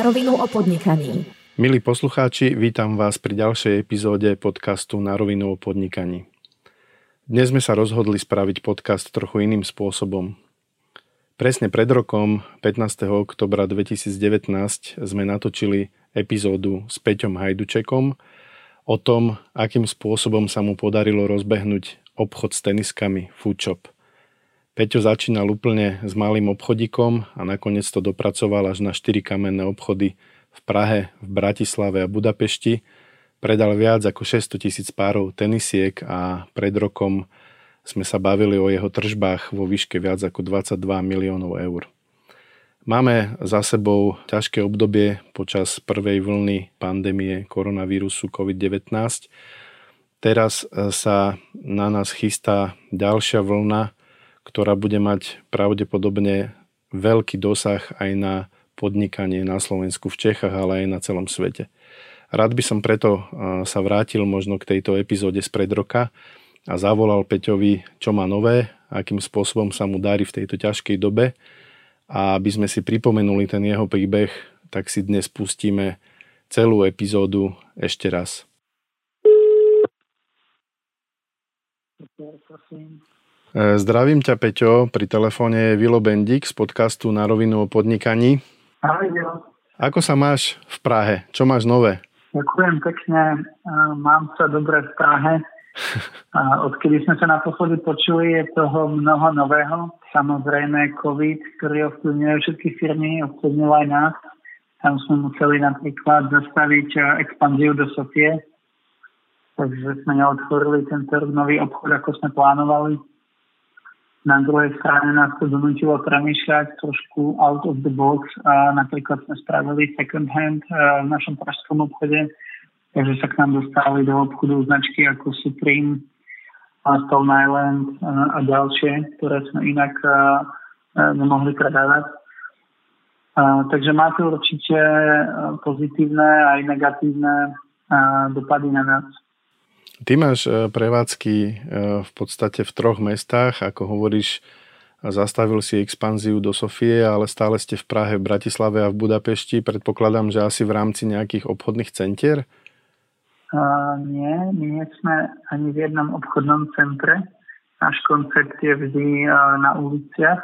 Na rovinu o podnikaní. Milí poslucháči, vítam vás pri ďalšej epizóde podcastu Na rovinu o podnikaní. Dnes sme sa rozhodli spraviť podcast trochu iným spôsobom. Presne pred rokom, 15. oktobra 2019, sme natočili epizódu s Peťom Hajdučekom o tom, akým spôsobom sa mu podarilo rozbehnúť obchod s teniskami Foodshop – Peťo začínal úplne s malým obchodíkom a nakoniec to dopracoval až na 4 kamenné obchody v Prahe, v Bratislave a Budapešti. Predal viac ako 600 tisíc párov tenisiek a pred rokom sme sa bavili o jeho tržbách vo výške viac ako 22 miliónov eur. Máme za sebou ťažké obdobie počas prvej vlny pandémie koronavírusu COVID-19. Teraz sa na nás chystá ďalšia vlna ktorá bude mať pravdepodobne veľký dosah aj na podnikanie na Slovensku, v Čechách, ale aj na celom svete. Rád by som preto sa vrátil možno k tejto epizóde spred roka a zavolal Peťovi, čo má nové, akým spôsobom sa mu darí v tejto ťažkej dobe a aby sme si pripomenuli ten jeho príbeh, tak si dnes pustíme celú epizódu ešte raz. Prosím. E, zdravím ťa, Peťo. Pri telefóne je Vilo Bendik z podcastu Na rovinu o podnikaní. Ahoj, Ako sa máš v Prahe? Čo máš nové? Ďakujem pekne. E, mám sa dobre v Prahe. Odkedy sme sa naposledy počuli, je toho mnoho nového. Samozrejme COVID, ktorý ovplyvňuje všetky firmy, ovplyvňuje aj nás. Tam sme museli napríklad zastaviť e, expanziu do Sofie, takže sme neotvorili tento nový obchod, ako sme plánovali na druhej strane nás to donútilo premýšľať trošku out of the box a napríklad sme spravili second hand eh, v našom pražskom obchode, takže sa k nám dostali do obchodu značky ako Supreme, Stone Island eh, a ďalšie, ktoré sme inak eh, nemohli predávať. Takže má to určite pozitívne aj negatívne dopady na nás. Ty máš e, prevádzky e, v podstate v troch mestách, ako hovoríš, zastavil si expanziu do Sofie, ale stále ste v Prahe, v Bratislave a v Budapešti. Predpokladám, že asi v rámci nejakých obchodných centier? Uh, nie, my nie sme ani v jednom obchodnom centre. Náš koncept je vždy uh, na uliciach,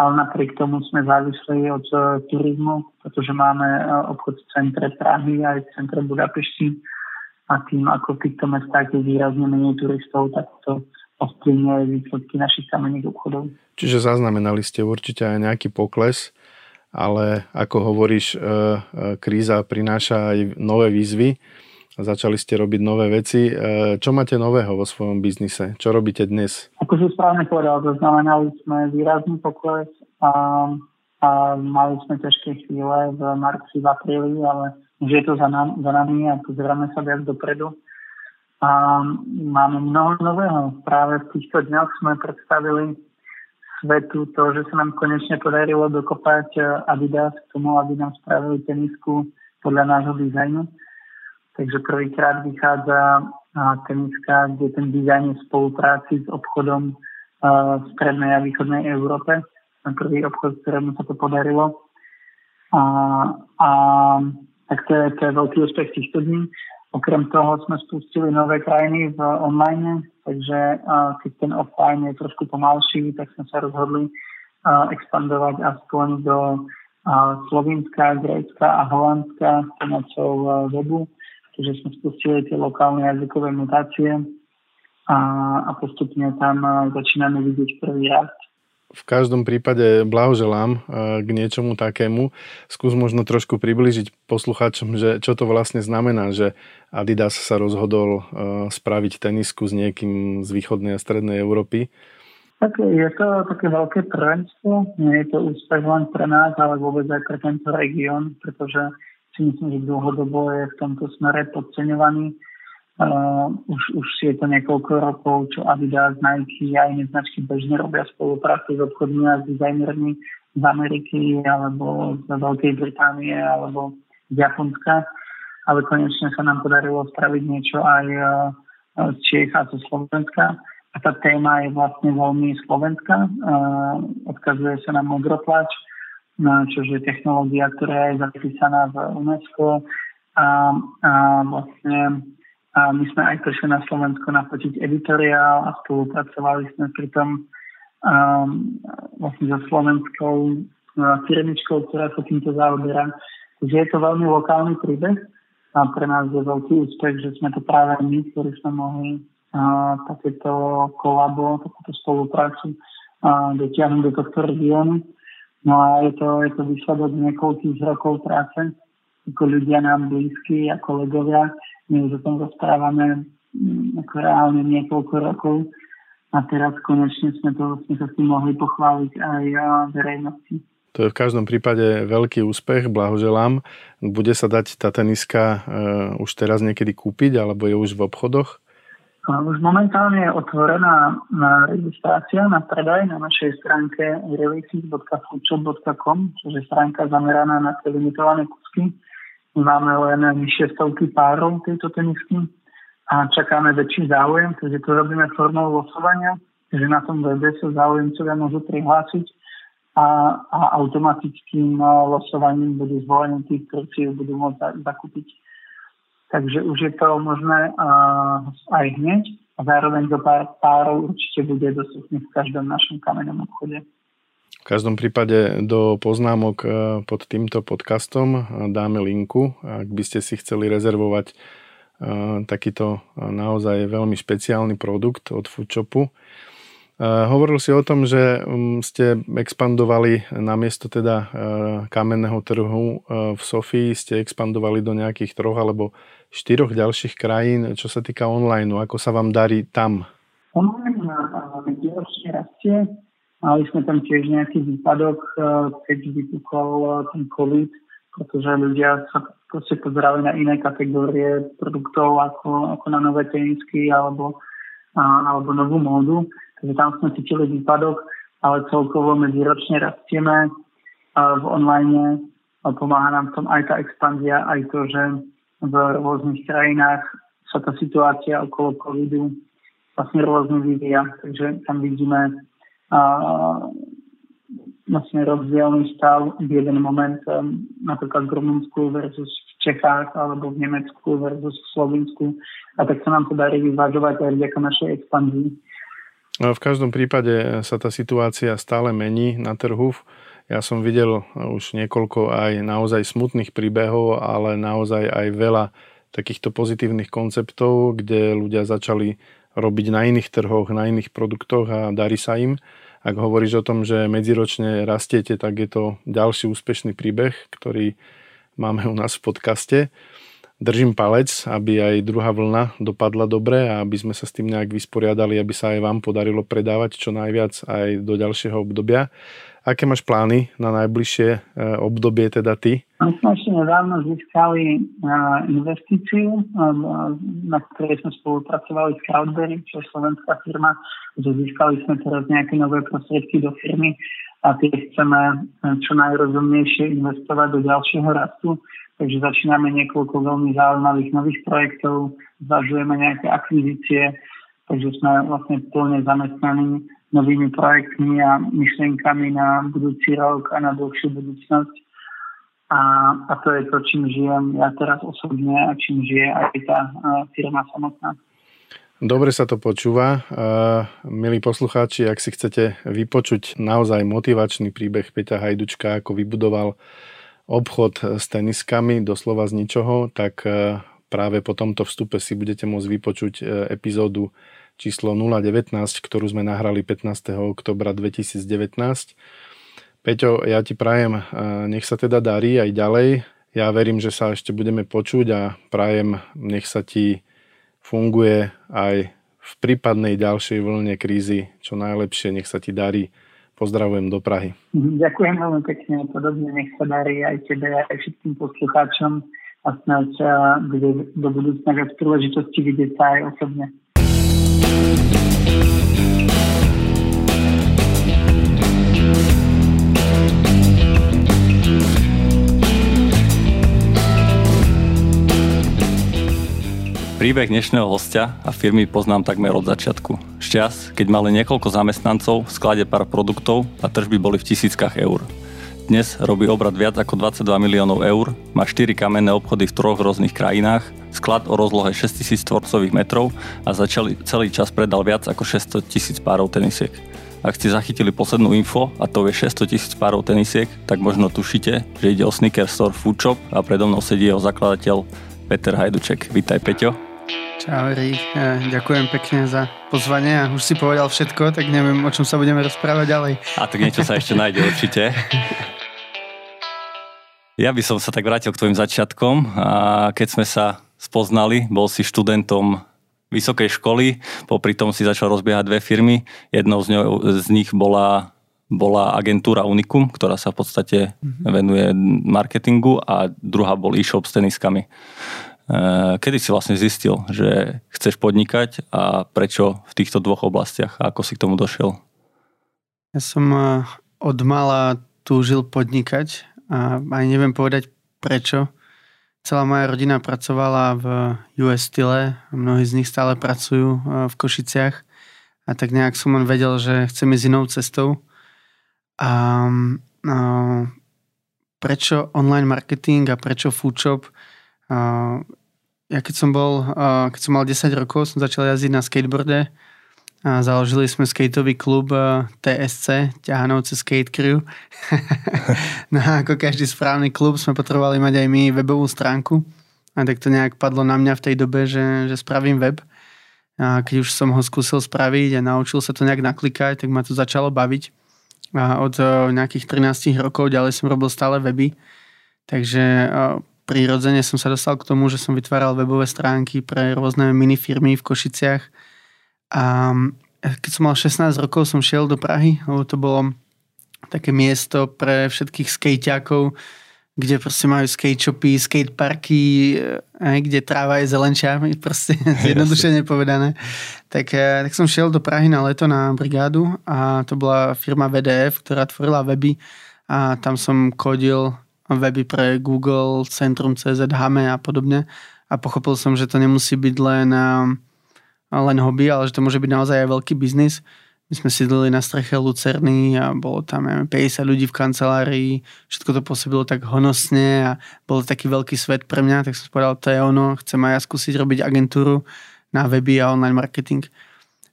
ale napriek tomu sme závislí od uh, turizmu, pretože máme uh, obchod v centre Prahy aj v centre Budapešti a tým, ako v týchto mestách je výrazne menej turistov, tak to ovplyvňuje výsledky našich kamenných obchodov. Čiže zaznamenali ste určite aj nejaký pokles, ale ako hovoríš, e, e, kríza prináša aj nové výzvy. Začali ste robiť nové veci. E, čo máte nového vo svojom biznise? Čo robíte dnes? Ako si správne povedal, zaznamenali sme výrazný pokles a, a mali sme ťažké chvíle v marci, v apríli, ale už je to za, nám, za nami a pozeráme sa viac dopredu. A máme mnoho nového. Práve v týchto dňoch sme predstavili svetu to, že sa nám konečne podarilo dokopať eh, Adidas k tomu, aby nám spravili tenisku podľa nášho dizajnu. Takže prvýkrát vychádza eh, teniska, kde ten dizajn je v spolupráci s obchodom eh, v strednej a východnej Európe. Ten prvý obchod, ktorému sa to podarilo. A, a tak to je, to je veľký úspech týchto dní. Okrem toho sme spustili nové krajiny v online, takže keď ten offline je trošku pomalší, tak sme sa rozhodli expandovať aspoň do Slovenska, Grécka a Holandska pomocou webu. Takže sme spustili tie lokálne jazykové mutácie a, a postupne tam začíname vidieť prvý rast v každom prípade blahoželám eh, k niečomu takému. Skús možno trošku približiť poslucháčom, že čo to vlastne znamená, že Adidas sa rozhodol eh, spraviť tenisku s niekým z východnej a strednej Európy. Tak je to také veľké prvenstvo. Nie je to úspech len pre nás, ale vôbec aj pre tento región, pretože si myslím, že dlhodobo je v tomto smere podceňovaný Uh, už, už je to niekoľko rokov, čo Adidas, Nike a iné značky bežne robia spoluprácu s obchodmi a dizajnermi z Ameriky alebo z Veľkej Británie alebo z Japonska. Ale konečne sa nám podarilo spraviť niečo aj uh, z Čech a zo Slovenska. A tá téma je vlastne veľmi slovenská. Uh, odkazuje sa na modropláč. čo je technológia, ktorá je zapísaná v UNESCO a, a vlastne a my sme aj prišli na Slovensko nafotiť editoriál a spolupracovali sme pri tom um, vlastne so slovenskou uh, firmičkou, ktorá sa týmto zaoberá. Takže je to veľmi lokálny príbeh a pre nás je veľký úspech, že sme to práve my, ktorí sme mohli uh, takéto kolabo, takúto spoluprácu uh, dotiahnuť do tohto regiónu. No a je to, je to výsledok niekoľkých rokov práce, ako ľudia nám blízki a kolegovia. My už o tom rozprávame mm, ako reálne niekoľko rokov a teraz konečne sme to sme sa s tým mohli pochváliť aj verejnosti. To je v každom prípade veľký úspech, blahoželám. Bude sa dať tá teniska uh, už teraz niekedy kúpiť, alebo je už v obchodoch? Už momentálne je otvorená na registrácia na predaj na našej stránke releases.foodshop.com, čo je stránka zameraná na tie limitované kusky. Máme len vyššie stovky párov tejto tenisky a čakáme väčší záujem, takže to robíme formou losovania, že na tom webe sa záujemcovia môžu prihlásiť a, a automatickým losovaním budú zvolení tí, ktorí si ju budú môcť zakúpiť. Takže už je to možné uh, aj hneď a zároveň do pár párov určite bude dostupný v každom našom kamennom obchode. V každom prípade do poznámok pod týmto podcastom dáme linku, ak by ste si chceli rezervovať takýto naozaj veľmi špeciálny produkt od Foodshopu. Hovoril si o tom, že um, ste expandovali namiesto teda kamenného trhu v Sofii, ste expandovali do nejakých troch alebo štyroch ďalších krajín, čo sa týka online. Ako sa vám darí tam? Online rastie. Mali sme tam tiež nejaký výpadok, e, keď vypukol e, ten COVID, pretože ľudia sa proste pozerali na iné kategórie produktov ako, ako na nové tenisky alebo, alebo novú módu. Takže tam sme cítili výpadok, ale celkovo medziročne rastieme e, v online. Pomáha nám v tom aj tá expanzia, aj to, že v rôznych krajinách sa tá situácia okolo covidu vlastne rôzne vyvíja. Takže tam vidíme vlastne rozdielný stav v jeden moment um, napríklad v Rumunsku versus v Čechách alebo v Nemecku versus v Slovensku a tak sa nám to darí vyvážovať aj vďaka našej expanzii. No, v každom prípade sa tá situácia stále mení na trhu. Ja som videl už niekoľko aj naozaj smutných príbehov, ale naozaj aj veľa takýchto pozitívnych konceptov, kde ľudia začali robiť na iných trhoch, na iných produktoch a darí sa im. Ak hovoríš o tom, že medziročne rastiete, tak je to ďalší úspešný príbeh, ktorý máme u nás v podcaste. Držím palec, aby aj druhá vlna dopadla dobre a aby sme sa s tým nejak vysporiadali, aby sa aj vám podarilo predávať čo najviac aj do ďalšieho obdobia. Aké máš plány na najbližšie e, obdobie teda ty? My sme ešte nedávno získali e, investíciu, e, na ktorej sme spolupracovali s Crowdberry, čo je slovenská firma. Získali sme teraz nejaké nové prostriedky do firmy a tie chceme čo najrozumnejšie investovať do ďalšieho rastu. Takže začíname niekoľko veľmi zaujímavých nových projektov, zvažujeme nejaké akvizície, takže sme vlastne plne zamestnaní novými projektmi a myšlienkami na budúci rok a na dlhšiu budúcnosť. A, a to je to, čím žijem ja teraz osobne a čím žije aj tá firma samotná. Dobre sa to počúva. Milí poslucháči, ak si chcete vypočuť naozaj motivačný príbeh Peťa Hajdučka, ako vybudoval obchod s teniskami doslova z ničoho, tak práve po tomto vstupe si budete môcť vypočuť e, epizódu číslo 019, ktorú sme nahrali 15. oktobra 2019. Peťo, ja ti prajem, nech sa teda darí aj ďalej. Ja verím, že sa ešte budeme počuť a prajem, nech sa ti funguje aj v prípadnej ďalšej vlne krízy čo najlepšie, nech sa ti darí. Pozdravujem do Prahy. Ďakujem veľmi pekne, podobne nech sa darí aj tebe, aj všetkým poslucháčom a snáď bude do budúcna viac príležitosti vidieť sa aj osobne. Príbeh dnešného hostia a firmy poznám takmer od začiatku. Šťas, keď mali niekoľko zamestnancov, v sklade pár produktov a tržby boli v tisíckach eur. Dnes robí obrad viac ako 22 miliónov eur, má 4 kamenné obchody v troch rôznych krajinách, sklad o rozlohe 6000 tvorcových metrov a za celý čas predal viac ako 600 tisíc párov tenisiek. Ak ste zachytili poslednú info, a to je 600 tisíc párov tenisiek, tak možno tušíte, že ide o sneaker store Food Shop a predo mnou sedí jeho zakladateľ Peter Hajduček. Vítaj Peťo. Čau Erik, ďakujem pekne za pozvanie a už si povedal všetko, tak neviem, o čom sa budeme rozprávať ďalej. A tak niečo sa ešte nájde určite. Ja by som sa tak vrátil k tvojim začiatkom. A keď sme sa spoznali, bol si študentom vysokej školy, popri tom si začal rozbiehať dve firmy. Jednou z, ňou, z nich bola, bola agentúra Unicum, ktorá sa v podstate mm-hmm. venuje marketingu a druhá bol e-shop s teniskami. E, kedy si vlastne zistil, že chceš podnikať a prečo v týchto dvoch oblastiach a ako si k tomu došiel? Ja som e, od mala túžil podnikať a aj neviem povedať prečo. Celá moja rodina pracovala v US Style, mnohí z nich stále pracujú e, v Košiciach a tak nejak som len vedel, že chcem ísť inou cestou. A no, prečo online marketing a prečo foodshop? Ja keď som bol, keď som mal 10 rokov, som začal jazdiť na skateboarde a založili sme skateový klub eh, TSC, Ťahanovce Skate Crew. no a ako každý správny klub sme potrebovali mať aj my webovú stránku. A tak to nejak padlo na mňa v tej dobe, že, že spravím web. A keď už som ho skúsil spraviť a naučil sa to nejak naklikať, tak ma to začalo baviť. A od eh, nejakých 13 rokov ďalej som robil stále weby. Takže eh, prirodzene som sa dostal k tomu, že som vytváral webové stránky pre rôzne minifirmy v Košiciach a keď som mal 16 rokov, som šiel do Prahy, lebo to bolo také miesto pre všetkých skejťákov, kde proste majú skate shopy, skate parky, aj, kde tráva je zelenčia, proste zjednodušene povedané. Tak, eh, tak som šiel do Prahy na leto na brigádu a to bola firma VDF, ktorá tvorila weby a tam som kodil weby pre Google, Centrum CZ, Hame a podobne a pochopil som, že to nemusí byť len eh, len hobby, ale že to môže byť naozaj aj veľký biznis. My sme sídlili na streche Lucerny a bolo tam neviem, 50 ľudí v kancelárii, všetko to pôsobilo tak honosne a bol to taký veľký svet pre mňa, tak som povedal, to je ono, chcem aj ja skúsiť robiť agentúru na weby a online marketing.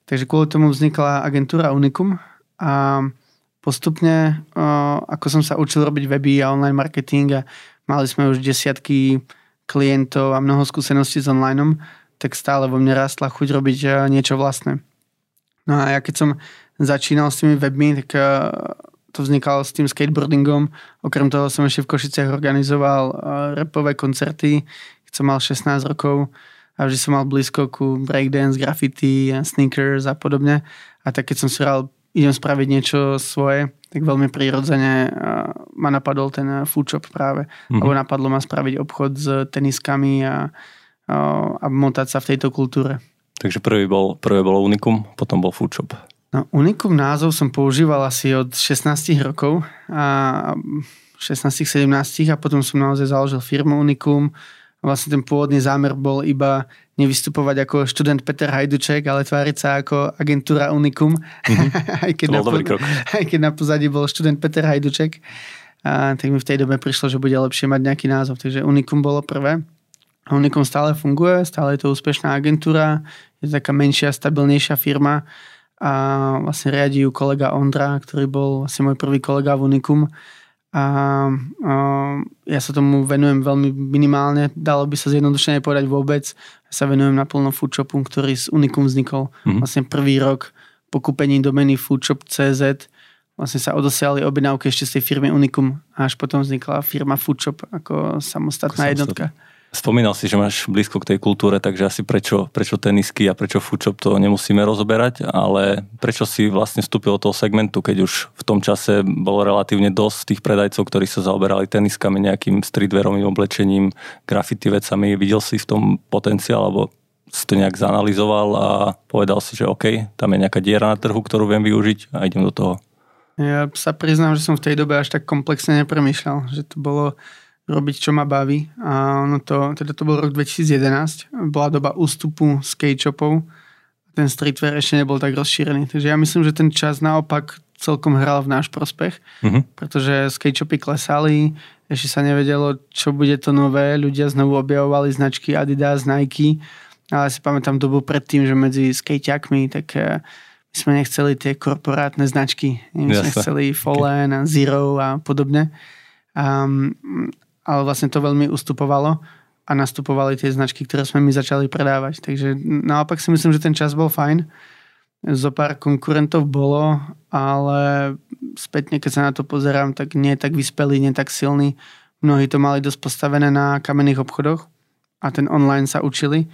Takže kvôli tomu vznikla agentúra Unicum a postupne, ako som sa učil robiť weby a online marketing a mali sme už desiatky klientov a mnoho skúseností s onlineom, tak stále vo mne rastla chuť robiť eh, niečo vlastné. No a ja keď som začínal s tými webmi, tak eh, to vznikalo s tým skateboardingom. Okrem toho som ešte v Košiciach organizoval eh, repové koncerty, keď som mal 16 rokov a vždy som mal blízko ku breakdance, graffiti, sneakers a podobne. A tak keď som si hral, idem spraviť niečo svoje, tak veľmi prirodzene ma napadol ten food shop práve. Mm-hmm. Alebo napadlo ma spraviť obchod s teniskami a a motať sa v tejto kultúre. Takže prvý bol, prvé bolo Unicum, potom bol Foodshop. No, Unicum názov som používal asi od 16 rokov a 16-17 a potom som naozaj založil firmu Unicum. Vlastne ten pôvodný zámer bol iba nevystupovať ako študent Peter Hajduček, ale tváriť sa ako agentúra Unicum. Mm-hmm. aj, keď na, dobrý krok. aj keď na pozadí bol študent Peter Hajduček. A tak mi v tej dobe prišlo, že bude lepšie mať nejaký názov. Takže Unicum bolo prvé. Unicom stále funguje, stále je to úspešná agentúra, je to taká menšia, stabilnejšia firma a vlastne riadi ju kolega Ondra, ktorý bol vlastne môj prvý kolega v Unicum a, a ja sa tomu venujem veľmi minimálne, dalo by sa zjednodušene povedať vôbec. Ja sa venujem naplno foodshopu, ktorý z Unicum vznikol mm-hmm. vlastne prvý rok po kúpení domeny foodshop.cz vlastne sa odosiali objednávky ešte z tej firmy Unicum a až potom vznikla firma Foodshop ako samostatná ako jednotka. Samostatná. Spomínal si, že máš blízko k tej kultúre, takže asi prečo, prečo tenisky a prečo foodshop to nemusíme rozoberať, ale prečo si vlastne vstúpil do toho segmentu, keď už v tom čase bolo relatívne dosť tých predajcov, ktorí sa zaoberali teniskami, nejakým streetwearovým oblečením, graffiti vecami. Videl si v tom potenciál, alebo si to nejak zanalizoval a povedal si, že OK, tam je nejaká diera na trhu, ktorú viem využiť a idem do toho. Ja sa priznám, že som v tej dobe až tak komplexne nepremýšľal, že to bolo robiť, čo ma baví. A ono to, teda to bol rok 2011, bola doba ústupu skate shopov. Ten streetwear ešte nebol tak rozšírený. Takže ja myslím, že ten čas naopak celkom hral v náš prospech, Mhm. pretože skate shopy klesali, ešte sa nevedelo, čo bude to nové, ľudia znovu objavovali značky Adidas, Nike, ale si pamätám dobu predtým, že medzi skateakmi, tak eh, my sme nechceli tie korporátne značky, my sme Jasne. chceli Fallen a Zero a podobne. Um, ale vlastne to veľmi ustupovalo a nastupovali tie značky, ktoré sme my začali predávať. Takže naopak si myslím, že ten čas bol fajn. Zo pár konkurentov bolo, ale spätne, keď sa na to pozerám, tak nie tak vyspelý, nie tak silný. Mnohí to mali dosť postavené na kamenných obchodoch a ten online sa učili.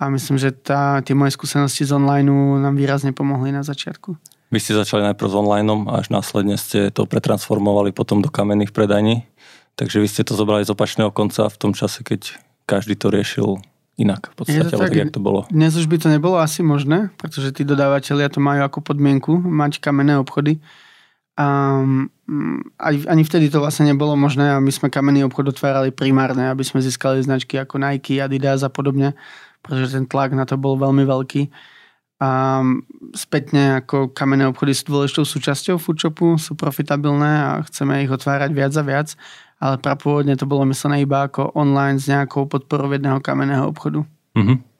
A myslím, že tá, tie moje skúsenosti z online nám výrazne pomohli na začiatku. Vy ste začali najprv s online a až následne ste to pretransformovali potom do kamenných predajní. Takže vy ste to zobrali z opačného konca v tom čase, keď každý to riešil inak. V podstate, tak. tak, jak to bolo. Dnes už by to nebolo asi možné, pretože tí dodávateľia to majú ako podmienku mať kamenné obchody. A mm, ani, ani vtedy to vlastne nebolo možné a my sme kamenný obchod otvárali primárne, aby sme získali značky ako Nike, Adidas a podobne, pretože ten tlak na to bol veľmi veľký. A spätne ako kamenné obchody sú dôležitou súčasťou foodshopu, sú profitabilné a chceme ich otvárať viac a viac, ale prapôvodne to bolo myslené iba ako online s nejakou podporou jedného kamenného obchodu. Mhm.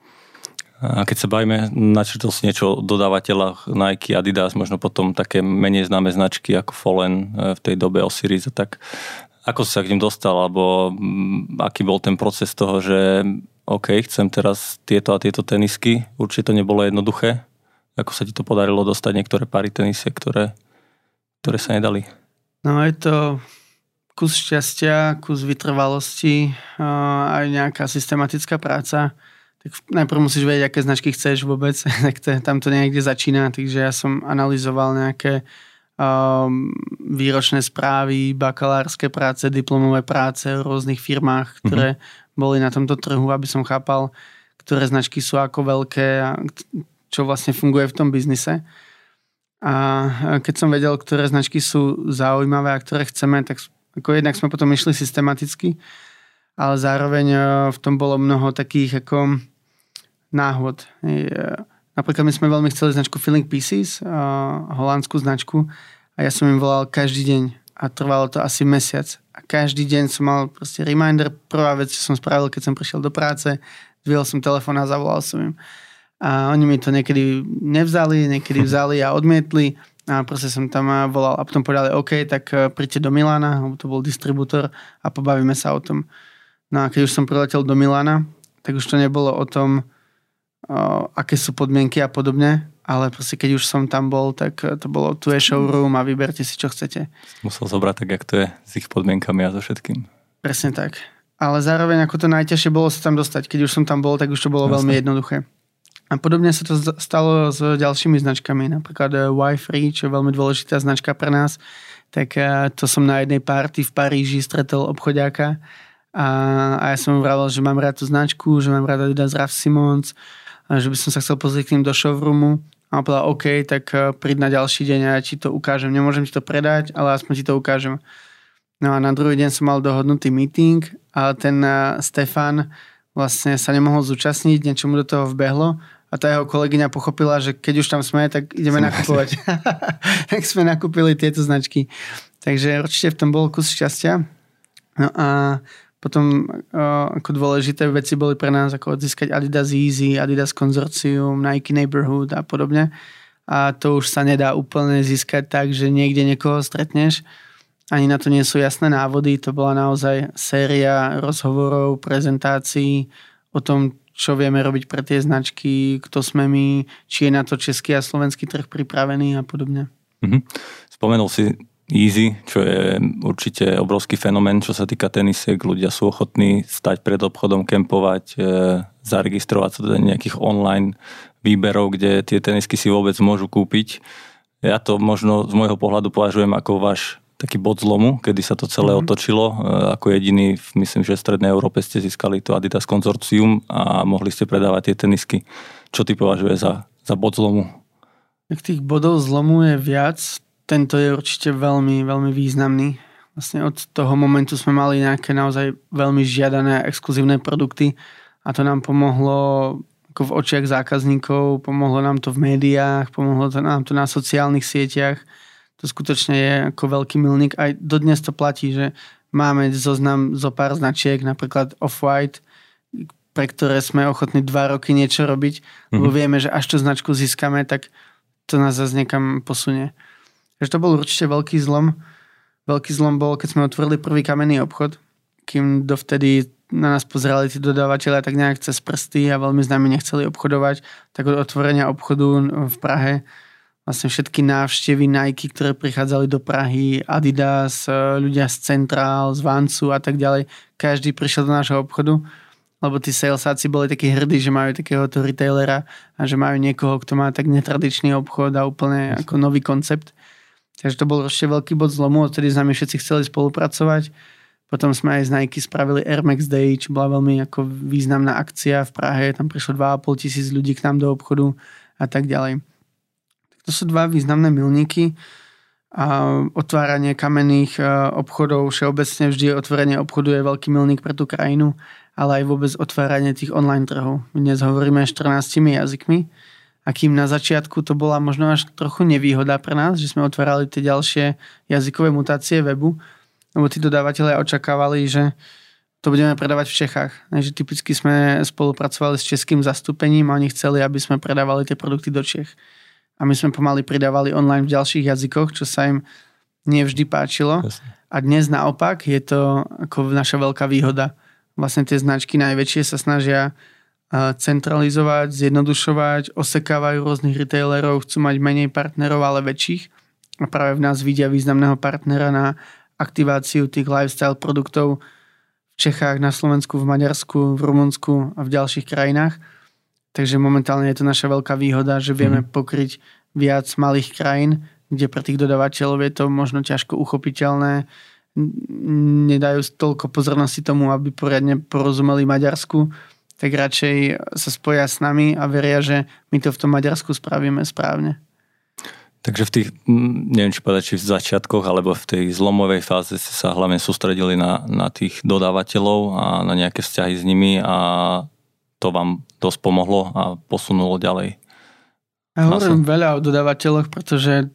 A keď sa bavíme, načrtol si niečo o dodávateľách Nike, Adidas, možno potom také menej známe značky ako Fallen e, v tej dobe Osiris a tak. Ako si sa k ním dostal, alebo mm, aký bol ten proces toho, že OK, chcem teraz tieto a tieto tenisky. Určite to nebolo jednoduché. Ako sa ti to podarilo dostať niektoré pary tenisie, ktoré, ktoré sa nedali? No je to kus šťastia, kus vytrvalosti, a aj nejaká systematická práca. Tak najprv musíš vedieť, aké značky chceš vôbec, tak to, tam to niekde začína, takže ja som analyzoval nejaké um, výročné správy, bakalárske práce, diplomové práce v rôznych firmách, ktoré mm-hmm. boli na tomto trhu, aby som chápal, ktoré značky sú ako veľké a čo vlastne funguje v tom biznise. A keď som vedel, ktoré značky sú zaujímavé a ktoré chceme, tak ako jednak sme potom išli systematicky, ale zároveň e, v tom bolo mnoho takých ako náhod. E, Napríklad my sme veľmi chceli značku Feeling Pieces, e, holandskú značku a ja som im volal každý deň a trvalo to asi mesiac. A každý deň som mal proste reminder. Prvá vec, čo som spravil, keď som prišiel do práce, dvihol som telefón a zavolal som im. A oni mi to niekedy nevzali, niekedy vzali a odmietli. A proste som tam volal a potom povedali, OK, tak eh, príďte do Milána, lebo to bol distribútor a pobavíme sa o tom. No a keď už som priletel do Milána, tak už to nebolo o tom, o, aké sú podmienky a podobne, ale proste keď už som tam bol, tak eh, to bolo tu je showroom a vyberte si, čo chcete. Musel zobrať tak, jak to je s ich podmienkami a so všetkým. Presne tak. Ale zároveň ako to najťažšie bolo sa tam dostať. Keď už som tam bol, tak už to bolo Jasne. veľmi jednoduché. A podobne sa to stalo s ďalšími značkami, napríklad eh, Y-Free, čo je veľmi dôležitá značka pre nás. Tak eh, to som na jednej party v Paríži stretol obchodiáka a, a ja som mu vravel, že mám rád tú značku, že mám rád Adidas Raf Simons, a že by som sa chcel pozrieť k ním do showroomu. A on povedal, OK, tak eh, príď na ďalší deň a ja ti to ukážem. Nemôžem ti to predať, ale aspoň ti to ukážem. No a na druhý deň som mal dohodnutý meeting a ten Stefan vlastne sa nemohol zúčastniť, niečo mu do toho vbehlo a tá jeho kolegyňa pochopila, že keď už tam sme, tak ideme nakupovať. tak sme nakúpili tieto značky. Takže určite v tom bol kus šťastia. No a potom ako dôležité veci boli pre nás, ako získať Adidas Easy, Adidas Consortium, Nike Neighborhood a podobne. A to už sa nedá úplne získať tak, že niekde niekoho stretneš. Ani na to nie sú jasné návody. To bola naozaj séria rozhovorov, prezentácií o tom, čo vieme robiť pre tie značky, kto sme my, či je na to český a slovenský trh pripravený a podobne. Mhm. Spomenul si Easy, čo je určite obrovský fenomén, čo sa týka tenisiek. Ľudia sú ochotní stať pred obchodom, kempovať, e, zaregistrovať sa do nejakých online výberov, kde tie tenisky si vôbec môžu kúpiť. Ja to možno z môjho pohľadu považujem ako váš taký bod zlomu, kedy sa to celé Mhm. otočilo. E, Ako jediný, myslím, že v Strednej Európe ste získali to Adidas konzorcium a mohli ste predávať tie tenisky. Čo ty považuje za, za bod zlomu? Tak tých bodov zlomu je viac. Tento je určite veľmi, veľmi významný. Vlastne od toho momentu sme mali nejaké naozaj veľmi žiadané a exkluzívne produkty a to nám pomohlo ako v očiach zákazníkov, pomohlo nám to v médiách, pomohlo to nám to na sociálnych sieťach. To skutočne je ako veľký milník. Aj dodnes to platí, že máme zoznam zo pár značiek, napríklad Off-White, pre ktoré sme ochotní dva roky niečo robiť, mm-hmm. lebo mhm. vieme, že až tú značku získame, tak to nás zase niekam posunie. Takže to bol určite veľký zlom. Veľký zlom bol, keď sme otvorili prvý kamenný obchod, kým dovtedy na nás pozerali tí dodávateľia tak nejak cez prsty a veľmi s nami nechceli obchodovať, tak od otvorenia obchodu v Prahe vlastne všetky návštevy Nike, ktoré prichádzali do Prahy, Adidas, ľudia z Centrál, z Vancu a tak ďalej, každý prišiel do nášho obchodu lebo tí salesáci boli takí hrdí, že majú takéhoto retailera a že majú niekoho, kto má tak netradičný obchod a úplne ako nový koncept. Takže to bol ešte veľký bod zlomu, odtedy s nami všetci chceli spolupracovať. Potom sme aj z Nike spravili Air Max Day, čo bola veľmi ako významná akcia v Prahe. Tam prišlo 2,5 tisíc ľudí k nám do obchodu a tak ďalej. To sú dva významné milníky. A otváranie kamenných e, obchodov, všeobecne vždy otvorenie obchodu je veľký milník pre tú krajinu ale aj vôbec otváranie tých online trhov. Dnes hovoríme 14 jazykmi a kým na začiatku to bola možno až trochu nevýhoda pre nás, že sme otvárali tie ďalšie jazykové mutácie webu, lebo tí dodávateľe očakávali, že to budeme predávať v Čechách. Takže typicky sme spolupracovali s českým zastúpením a oni chceli, aby sme predávali tie produkty do Čech. A my sme pomaly pridávali online v ďalších jazykoch, čo sa im nevždy páčilo. A dnes naopak je to ako naša veľká výhoda vlastne tie značky najväčšie sa snažia centralizovať, zjednodušovať, osekávajú rôznych retailerov, chcú mať menej partnerov, ale väčších. A práve v nás vidia významného partnera na aktiváciu tých lifestyle produktov v Čechách, na Slovensku, v Maďarsku, v Rumunsku a v ďalších krajinách. Takže momentálne je to naša veľká výhoda, že vieme mm. pokryť viac malých krajín, kde pre tých dodavateľov je to možno ťažko uchopiteľné nedajú toľko pozornosti tomu, aby poriadne porozumeli Maďarsku, tak radšej sa spoja s nami a veria, že my to v tom Maďarsku spravíme správne. Takže v tých, neviem či povedať, či v začiatkoch, alebo v tej zlomovej fáze ste sa hlavne sústredili na, na tých dodávateľov a na nejaké vzťahy s nimi a to vám dosť pomohlo a posunulo ďalej. Ja hovorím veľa o dodávateľoch, pretože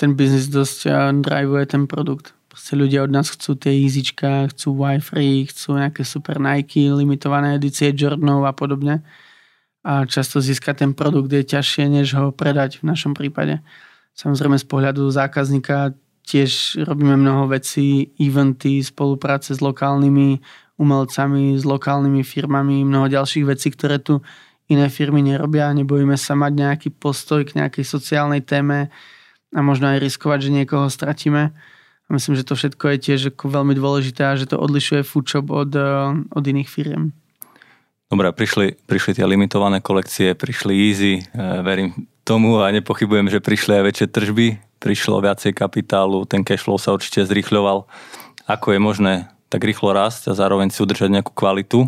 ten biznis dosť drivuje ten produkt. Proste ľudia od nás chcú tie easyčka, chcú Wi-Fi, chcú nejaké super Nike, limitované edície Jordanov a podobne. A často získať ten produkt je ťažšie, než ho predať v našom prípade. Samozrejme z pohľadu zákazníka tiež robíme mnoho vecí, eventy, spolupráce s lokálnymi umelcami, s lokálnymi firmami, mnoho ďalších vecí, ktoré tu iné firmy nerobia. Nebojíme sa mať nejaký postoj k nejakej sociálnej téme a možno aj riskovať, že niekoho stratíme myslím, že to všetko je tiež ako veľmi dôležité a že to odlišuje Foodshop od, eh, od iných firiem. Dobre, prišli, prišli tie limitované kolekcie, prišli easy, e, verím tomu a nepochybujem, že prišli aj väčšie tržby, prišlo viacej kapitálu, ten cashflow sa určite zrýchľoval. Ako je možné tak rýchlo rásť a zároveň si udržať nejakú kvalitu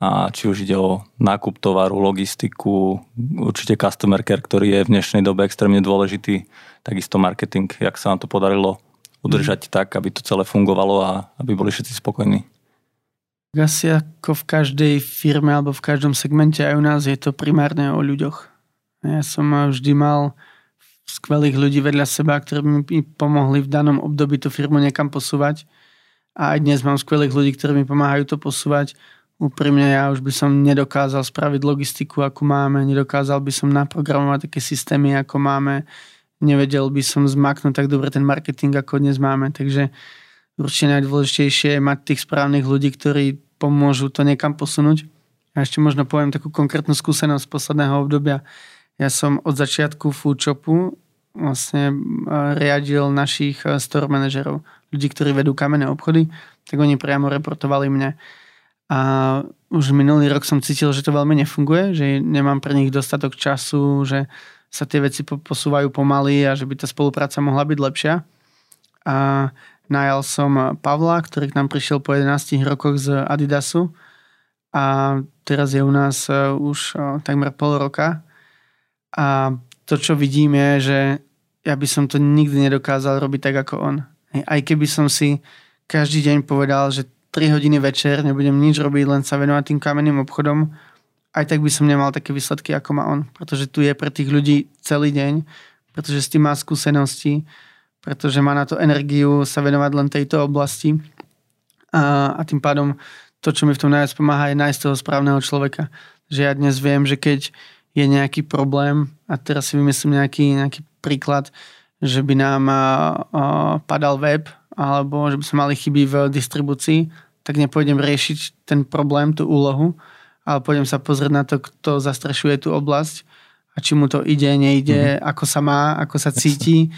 a či už ide o nákup tovaru, logistiku, určite customer care, ktorý je v dnešnej dobe extrémne dôležitý, takisto marketing, jak sa nám to podarilo udržať mm. tak, aby to celé fungovalo a aby boli všetci spokojní. Asi ako v každej firme alebo v každom segmente aj u nás je to primárne o ľuďoch. Ja som vždy mal skvelých ľudí vedľa seba, ktorí mi pomohli v danom období tú firmu niekam posúvať. A aj dnes mám skvelých ľudí, ktorí mi pomáhajú to posúvať. Úprimne ja už by som nedokázal spraviť logistiku, ako máme, nedokázal by som naprogramovať také systémy, ako máme nevedel by som zmaknúť tak dobre ten marketing, ako dnes máme. Takže určite najdôležitejšie je mať tých správnych ľudí, ktorí pomôžu to niekam posunúť. A ešte možno poviem takú konkrétnu skúsenosť z posledného obdobia. Ja som od začiatku foodshopu vlastne riadil našich store manažerov, ľudí, ktorí vedú kamenné obchody, tak oni priamo reportovali mne. A už minulý rok som cítil, že to veľmi nefunguje, že nemám pre nich dostatok času, že sa tie veci posúvajú pomaly a že by tá spolupráca mohla byť lepšia. A najal som Pavla, ktorý k nám prišiel po 11 rokoch z Adidasu a teraz je u nás e, už e, takmer pol roka. A to, čo vidím je, že ja by som to nikdy nedokázal robiť tak ako on. Aj keby som si každý deň povedal, že 3 hodiny večer nebudem nič robiť, len sa venovať tým kamenným obchodom, aj tak by som nemal také výsledky, ako má on. Pretože tu je pre tých ľudí celý deň, pretože s tým má skúsenosti pretože má na to energiu sa venovať len tejto oblasti a, a tým pádom to, čo mi v tom najviac pomáha, je nájsť toho správneho človeka. Že ja dnes viem, že keď je nejaký problém, a teraz si vymyslím nejaký, nejaký príklad, že by nám a, a, padal web, alebo že by sme mali chyby v distribúcii, tak nepôjdem riešiť ten problém, tú úlohu, ale pôjdem sa pozrieť na to, kto zastrešuje tú oblasť a či mu to ide, nejde, mm-hmm. ako sa má, ako sa cíti,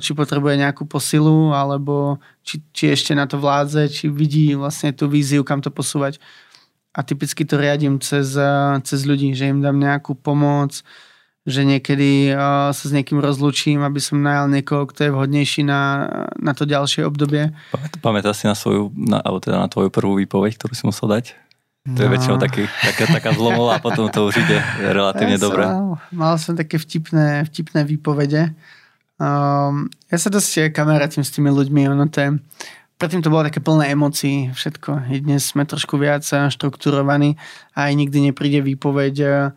či potrebuje nejakú posilu, alebo či, či ešte na to vládze, či vidí vlastne tú víziu, kam to posúvať. A typicky to riadím cez, cez ľudí, že im dám nejakú pomoc, že niekedy uh, sa s niekým rozlučím, aby som najal niekoho, kto je vhodnejší na, na to ďalšie obdobie. Pamätáš si na svoju, na, alebo teda na tvoju prvú výpoveď, ktorú si musel dať? To je no. väčšinou taký, taká, taká zlomová a potom to už ide relatívne ja dobre. Som, mal som také vtipné, vtipné výpovede. Um, ja sa dosť kamarátim s tými ľuďmi, ono to je, predtým to bolo také plné emócií, všetko. I dnes sme trošku viac štrukturovaní a aj nikdy nepríde výpoveď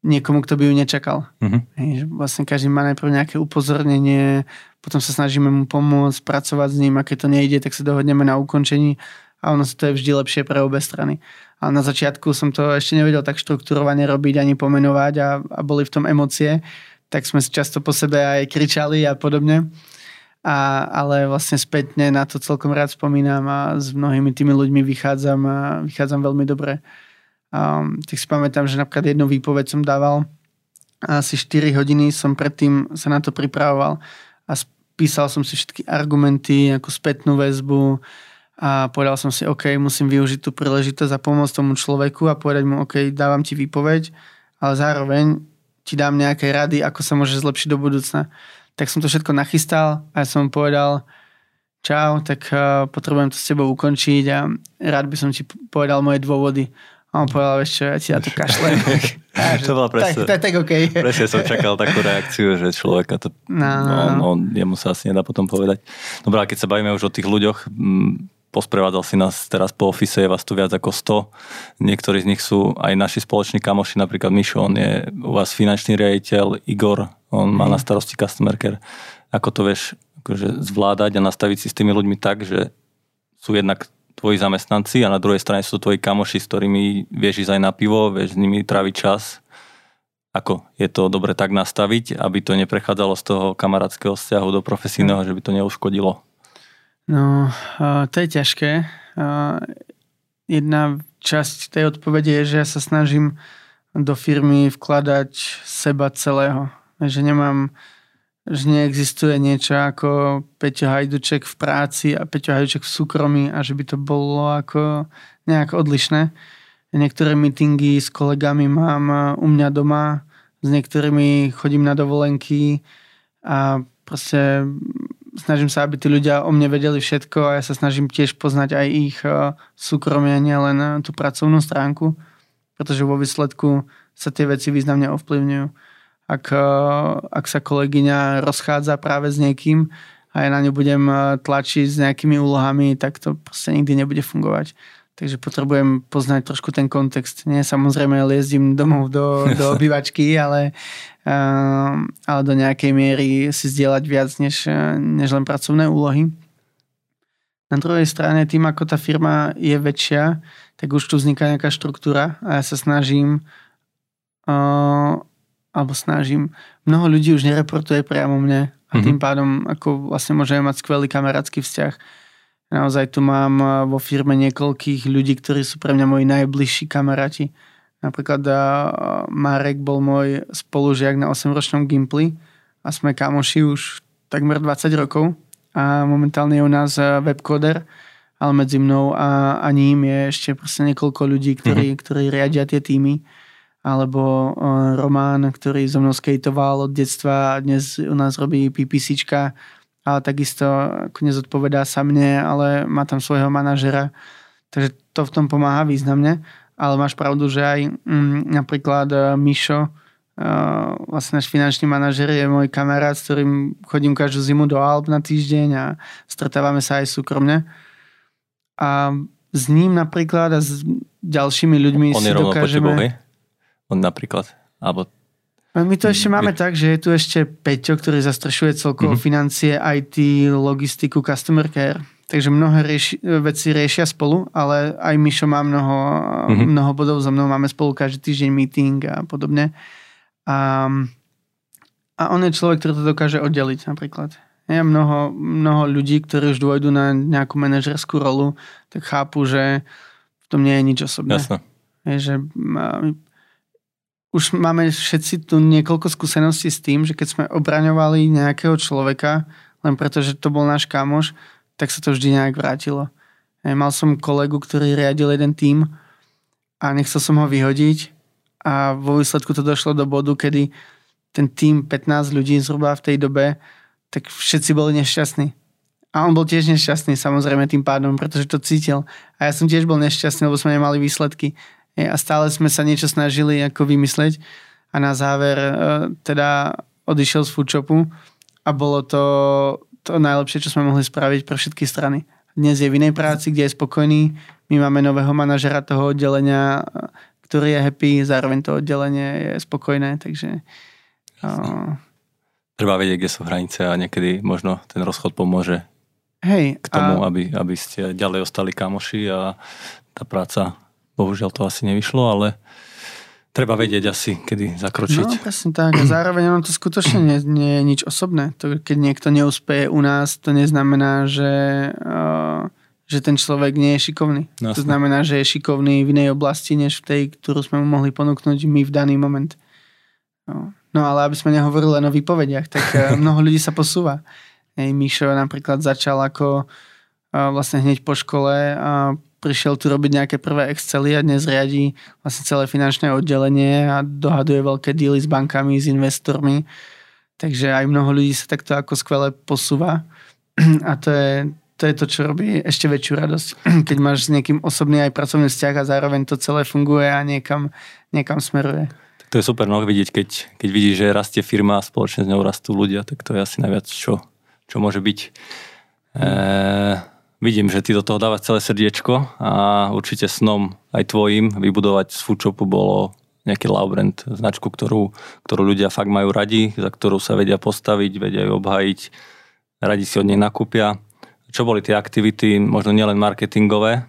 niekomu, kto by ju nečakal. Uh-huh. Hej, vlastne každý má najprv nejaké upozornenie, potom sa snažíme mu pomôcť, pracovať s ním a keď to nejde, tak sa dohodneme na ukončení a ono to je vždy lepšie pre obe strany. Ale na začiatku som to ešte nevedel tak štrukturovane robiť ani pomenovať a, a boli v tom emócie, tak sme často po sebe aj kričali a podobne. A, ale vlastne spätne na to celkom rád spomínam a s mnohými tými ľuďmi vychádzam, a vychádzam veľmi dobre. Um, tak si pamätám, že napríklad jednu výpoveď som dával a asi 4 hodiny som predtým sa na to pripravoval a písal som si všetky argumenty, ako spätnú väzbu a povedal som si, OK, musím využiť tú príležitosť a pomôcť tomu človeku a povedať mu, OK, dávam ti výpoveď, ale zároveň ti dám nejaké rady, ako sa môže zlepšiť do budúcna. Tak som to všetko nachystal a som mu povedal, čau, tak uh, potrebujem to s tebou ukončiť a rád by som ti povedal moje dôvody. A on povedal, vieš čo, ja ti na to kašlem. to bolo presne. Tak, tak, tak okay. Presne som čakal takú reakciu, že človeka to, no, no, no. no jemu sa asi nedá potom povedať. Dobre, a keď sa bavíme už o tých ľuďoch, m, posprevádzal si nás teraz po ofise, je vás tu viac ako 100. Niektorí z nich sú aj naši spoloční kamoši, napríklad Mišo, on je u vás finančný riaditeľ, Igor, on má mm. na starosti customer care. Ako to vieš akože zvládať a nastaviť si s tými ľuďmi tak, že sú jednak tvoji zamestnanci a na druhej strane sú tvoji kamoši, s ktorými vieš ísť aj na pivo, vieš s nimi tráviť čas. Ako je to dobre tak nastaviť, aby to neprechádzalo z toho kamarátskeho vzťahu do profesijného, že by to neuškodilo? No, to je ťažké. Jedna časť tej odpovede je, že ja sa snažím do firmy vkladať seba celého. Že nemám že neexistuje niečo ako Peťo Hajduček v práci a Peťo Hajduček v súkromí a že by to bolo ako nejak odlišné. Niektoré meetingy s kolegami mám e, u mňa doma, s niektorými chodím na dovolenky a proste snažím sa, aby tí ľudia o mne vedeli všetko a ja sa snažím tiež poznať aj ich e, súkromie, nielen e, tú pracovnú stránku, pretože vo výsledku sa tie veci významne ovplyvňujú ak, eh, ak sa kolegyňa rozchádza práve s niekým a ja na ňu budem eh, tlačiť s nejakými úlohami, tak to proste nikdy nebude fungovať. Takže potrebujem poznať trošku ten kontext. Nie samozrejme jezdím domov do, do obývačky, ale, uh, ale do nejakej miery si zdieľať viac než, než len pracovné úlohy. Na druhej strane, tým ako tá firma je väčšia, tak už tu vzniká nejaká štruktúra a ja sa snažím uh, alebo snažím. Mnoho ľudí už nereportuje priamo mne a mm-hmm. tým pádom ako vlastne môžeme mať skvelý kamarátsky vzťah. Naozaj tu mám eh, vo firme niekoľkých ľudí, ktorí sú pre mňa moji najbližší kamaráti. Napríklad uh, Marek bol môj spolužiak na 8-ročnom Gimply a sme kamoši už takmer 20 rokov a momentálne je u nás eh, webcoder, ale medzi mnou a, a ním je ešte proste niekoľko ľudí, ktorí, mm-hmm. ktorí riadia tie týmy alebo uh, Román, ktorý so mnou skateoval od detstva a dnes u nás robí PPCčka, ale takisto ako nezodpovedá sa mne, ale má tam svojho manažera. Takže to v tom pomáha významne. Ale máš pravdu, že aj mm, napríklad uh, Mišo, uh, vlastne náš finančný manažer je môj kamarát, s ktorým chodím každú zimu do Alp na týždeň a stretávame sa aj súkromne. A s ním napríklad a s ďalšími ľuďmi On si dokážeme... Po tebou, hej? On napríklad, alebo My to ešte máme tak, že je tu ešte Peťo, ktorý zastrešuje celkovo mm-hmm. financie, IT, logistiku, customer care. Takže mnohé rieši, veci riešia spolu, ale aj Mišo má mnoho, mm-hmm. mnoho bodov so mnou, máme spolu každý týždeň meeting a podobne. A, a on je človek, ktorý to dokáže oddeliť napríklad. Je mnoho, mnoho ľudí, ktorí už dôjdu na nejakú manažerskú rolu, tak chápu, že v tom nie je nič osobné. Jasne. Je, že už máme všetci tu niekoľko skúseností s tým, že keď sme obraňovali nejakého človeka, len preto, že to bol náš kamoš, tak sa to vždy nejak vrátilo. Ja mal som kolegu, ktorý riadil jeden tím a nechcel som ho vyhodiť a vo výsledku to došlo do bodu, kedy ten tím 15 ľudí zhruba v tej dobe, tak všetci boli nešťastní. A on bol tiež nešťastný samozrejme tým pádom, pretože to cítil. A ja som tiež bol nešťastný, lebo sme nemali výsledky a stále sme sa niečo snažili ako vymysleť a na záver e, teda odišiel z foodshopu a bolo to to najlepšie, čo sme mohli spraviť pre všetky strany. Dnes je v inej práci, kde je spokojný. My máme nového manažera toho oddelenia, ktorý je happy, zároveň to oddelenie je spokojné, takže... Uh... Treba vedieť, kde sú hranice a niekedy možno ten rozchod pomôže Hej, k tomu, a... aby, aby ste ďalej ostali kamoši a tá práca Bohužiaľ to asi nevyšlo, ale treba vedieť asi, kedy zakročiť. No, presne tak. A zároveň ono to skutočne nie, nie je nič osobné. To, keď niekto neúspeje u nás, to neznamená, že, uh, že ten človek nie je šikovný. No, to znamená, že je šikovný v inej oblasti, než v tej, ktorú sme mu mohli ponúknuť my v daný moment. No, no ale aby sme nehovorili len o výpovediach, tak uh, mnoho ľudí sa posúva. Hej, Mišo napríklad začal ako uh, vlastne hneď po škole a prišiel tu robiť nejaké prvé Excely a dnes riadi vlastne celé finančné oddelenie a dohaduje veľké díly s bankami, s investormi. Takže aj mnoho ľudí sa takto ako skvele posúva a to je, to je to, čo robí ešte väčšiu radosť, keď máš s niekým osobný aj pracovný vzťah a zároveň to celé funguje a niekam, niekam smeruje. Tak to je super no, vidieť, keď, keď vidíš, že rastie firma a spoločne s ňou rastú ľudia, tak to je asi najviac, čo, čo môže byť. E, vidím, že ty do toho dávaš celé srdiečko a určite snom aj tvojim vybudovať z Foodshopu bolo nejaký love brand, značku, ktorú, ktorú ľudia fakt majú radi, za ktorú sa vedia postaviť, vedia ju obhájiť, radi si od nej nakúpia. Čo boli tie aktivity, možno nielen marketingové,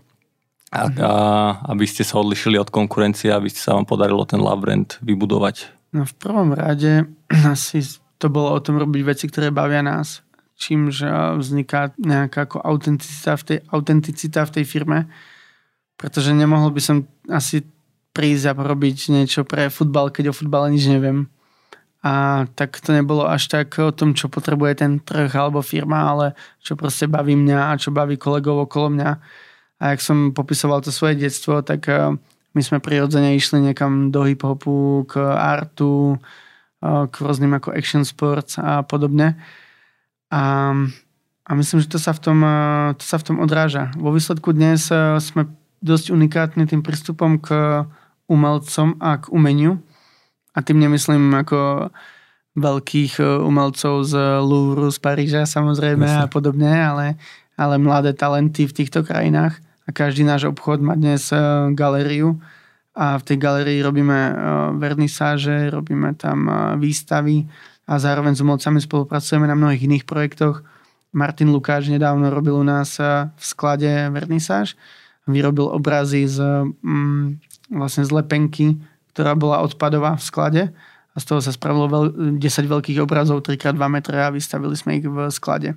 a, mhm. a, aby ste sa odlišili od konkurencie, aby sa vám podarilo ten love brand vybudovať? No v prvom rade asi to bolo o tom robiť veci, ktoré bavia nás čímž vzniká nejaká ako autenticita v tej, autenticita v tej firme, pretože nemohol by som asi prísť a robiť niečo pre futbal, keď o futbale nič neviem. A tak to nebolo až tak o tom, čo potrebuje ten trh alebo firma, ale čo proste baví mňa a čo baví kolegov okolo mňa. A ak som popisoval to svoje detstvo, tak eh, my sme prirodzene išli niekam do hip-hopu, k artu, eh, k rôznym ako action sports a podobne. A, a myslím, že to sa, v tom, e, to sa v tom odráža. Vo výsledku dnes e, sme dosť unikátni tým prístupom k umelcom a k umeniu. A tým nemyslím ako veľkých e, umelcov z Louvre, z Paríža samozrejme Myslím. a podobne, ale, ale mladé talenty v týchto krajinách. A každý náš obchod má dnes galériu a v tej galerii robíme vernisáže, robíme tam výstavy, a zároveň s umelcami spolupracujeme na mnohých iných projektoch. Martin Lukáš nedávno robil u nás eh, v sklade vernisáž. Vyrobil obrazy z, mm, vlastne z lepenky, ktorá bola odpadová v sklade a z toho sa spravilo veľ, 10 veľkých obrazov 3x2 metre a vystavili sme ich v sklade.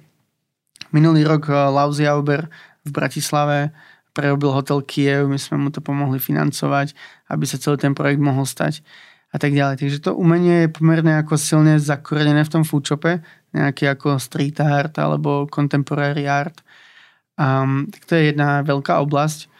Minulý rok eh, Lausiauber v Bratislave prerobil hotel Kiev, my sme mu to pomohli financovať, aby sa celý ten projekt mohol stať a tak ďalej. Takže to umenie je pomerne ako silne zakorenené v tom foodshope, nejaký ako street art alebo contemporary art. Um, tak to je jedna veľká oblasť.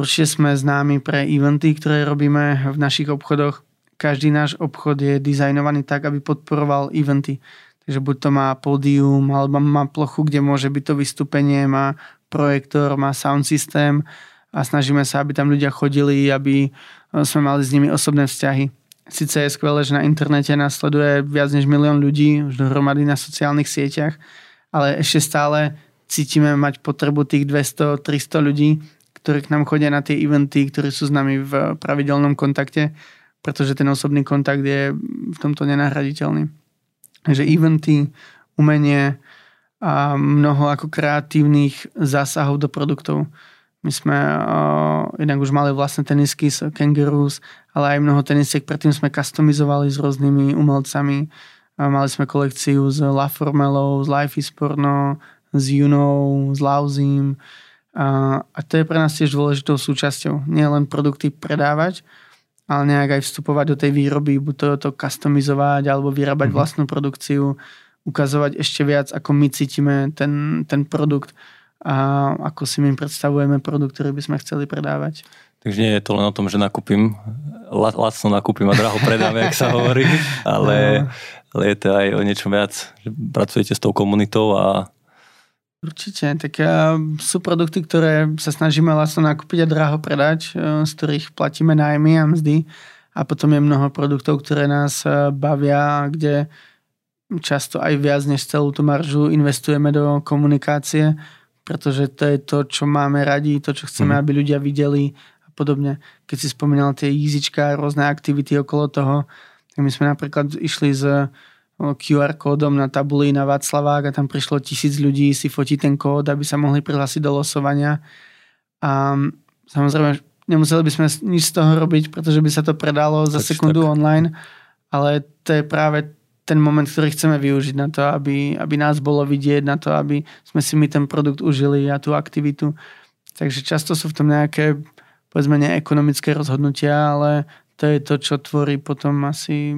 Určite sme známi pre eventy, ktoré robíme v našich obchodoch. Každý náš obchod je dizajnovaný tak, aby podporoval eventy. Takže buď to má pódium, alebo má plochu, kde môže byť to vystúpenie, má projektor, má sound systém a snažíme sa, aby tam ľudia chodili, aby sme mali s nimi osobné vzťahy. Sice je skvelé, že na internete nás sleduje viac než milión ľudí, už dohromady na sociálnych sieťach, ale ešte stále cítime mať potrebu tých 200-300 ľudí, ktorí k nám chodia na tie eventy, ktorí sú s nami v pravidelnom kontakte, pretože ten osobný kontakt je v tomto nenahraditeľný. Takže eventy, umenie a mnoho ako kreatívnych zásahov do produktov. My sme uh, jednak už mali vlastné tenisky z Kangaroos, ale aj mnoho tenisiek predtým sme customizovali s rôznymi umelcami. Uh, mali sme kolekciu z La Formelou, z Life is Porno, z Junou, z Lauzim. Uh, a to je pre nás tiež dôležitou súčasťou. Nie len produkty predávať, ale nejak aj vstupovať do tej výroby, buď to, to customizovať alebo vyrábať mm-hmm. vlastnú produkciu, ukazovať ešte viac, ako my cítime ten, ten produkt a ako si my predstavujeme produkt, ktorý by sme chceli predávať. Takže nie je to len o tom, že nakúpim, lacno nakúpim a draho predám, jak sa hovorí, ale, ale je to aj o niečom viac, že pracujete s tou komunitou a Určite, tak sú produkty, ktoré sa snažíme lacno nakúpiť a draho predať, uh, z ktorých platíme nájmy a mzdy. A potom je mnoho produktov, ktoré nás uh, bavia, kde často aj viac než celú tú maržu investujeme do komunikácie, pretože to je to, čo máme radi, to, čo chceme, mm. aby ľudia videli a podobne. Keď si spomínal tie jízička, rôzne aktivity okolo toho, tak my sme napríklad išli s QR kódom na tabuli na Václavák a tam prišlo tisíc ľudí si fotiť ten kód, aby sa mohli prihlásiť do losovania. A samozrejme, nemuseli by sme nič z toho robiť, pretože by sa to predalo za tak, sekundu tak. online, ale to je práve ten moment, ktorý chceme využiť na to, aby, aby nás bolo vidieť, na to, aby sme si my ten produkt užili a tú aktivitu. Takže často sú v tom nejaké, povedzme, neekonomické rozhodnutia, ale to je to, čo tvorí potom asi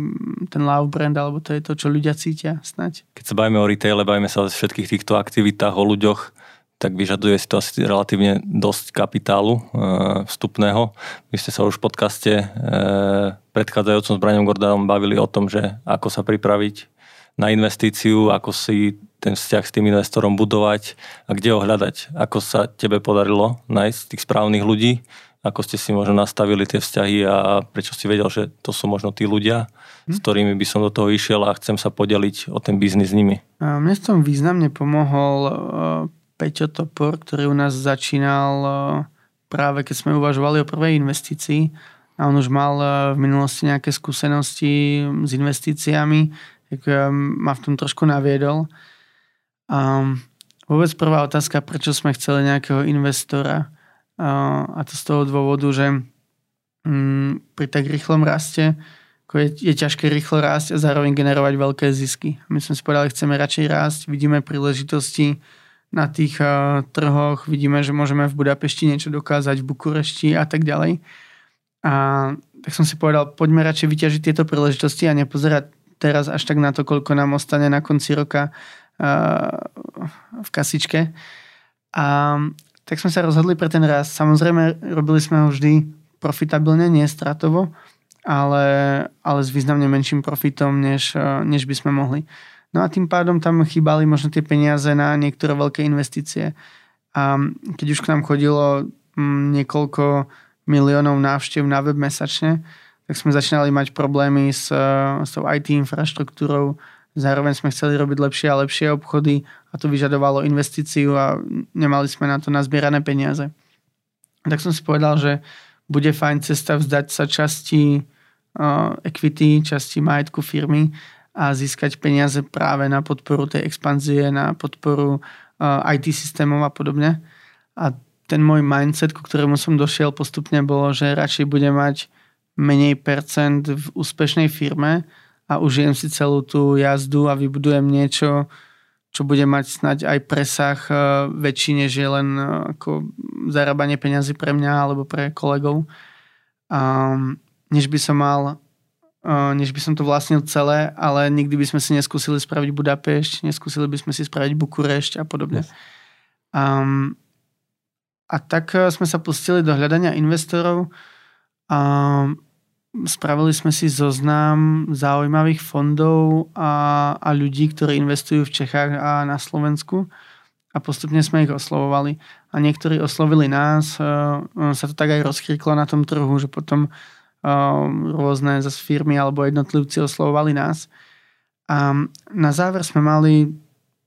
ten love brand, alebo to je to, čo ľudia cítia snať. Keď sa bavíme o retaile, bavíme sa o všetkých týchto aktivitách, o ľuďoch, tak vyžaduje si to asi relatívne dosť kapitálu e, vstupného. Vy ste sa už v podcaste e, predchádzajúcom s Braňom Gordanom bavili o tom, že ako sa pripraviť na investíciu, ako si ten vzťah s tým investorom budovať a kde ho hľadať. Ako sa tebe podarilo nájsť tých správnych ľudí, ako ste si možno nastavili tie vzťahy a prečo si vedel, že to sú možno tí ľudia, hm. s ktorými by som do toho išiel a chcem sa podeliť o ten biznis s nimi. Mne v tom významne pomohol e, Peťo Topor, ktorý u nás začínal e, práve keď sme uvažovali o prvej investícii a on už mal e, v minulosti nejaké skúsenosti s investíciami, tak e, ma v tom trošku naviedol. A vôbec prvá otázka, prečo sme chceli nejakého investora a to z toho dôvodu, že mm, pri tak rýchlom raste je, je ťažké rýchlo rásť a zároveň generovať veľké zisky. My sme si povedali, chceme radšej rásť, vidíme príležitosti, na tých uh, trhoch, vidíme, že môžeme v Budapešti niečo dokázať, v Bukurešti a tak ďalej. A tak som si povedal, poďme radšej vyťažiť tieto príležitosti a nepozerať teraz až tak na to, koľko nám ostane na konci roka uh, v kasičke. A tak sme sa rozhodli pre ten rast. Samozrejme, robili sme ho vždy profitabilne, nie stratovo, ale, ale s významne menším profitom, než, než by sme mohli. No a tým pádom tam chýbali možno tie peniaze na niektoré veľké investície. A keď už k nám chodilo mm, niekoľko miliónov návštev na web mesačne, tak sme začínali mať problémy s, s tou IT infraštruktúrou. Zároveň sme chceli robiť lepšie a lepšie obchody a to vyžadovalo investíciu a nemali sme na to nazbierané peniaze. Tak som si povedal, že bude fajn cesta vzdať sa časti uh, equity, časti majetku firmy a získať peniaze práve na podporu tej expanzie, na podporu uh, IT systémov a podobne. A ten môj mindset, ku ktorému som došiel postupne, bolo, že radšej budem mať menej percent v úspešnej firme a užijem si celú tú jazdu a vybudujem niečo, čo bude mať snať aj presah uh, väčší, než len uh, ako zarábanie peňazí pre mňa alebo pre kolegov. Um, než by som mal než by som to vlastnil celé, ale nikdy by sme si neskúsili spraviť Budapešť, neskúsili by sme si spraviť Bukurešť a podobne. Yes. Um, a tak e, sme sa pustili do hľadania investorov a spravili sme si zoznam zaujímavých fondov a, a ľudí, ktorí investujú v Čechách a na Slovensku a postupne sme ich oslovovali. A niektorí oslovili nás, sa to tak aj rozkriklo na tom trhu, že potom Ehm, rôzne zase firmy alebo jednotlivci oslovovali nás. A na záver sme mali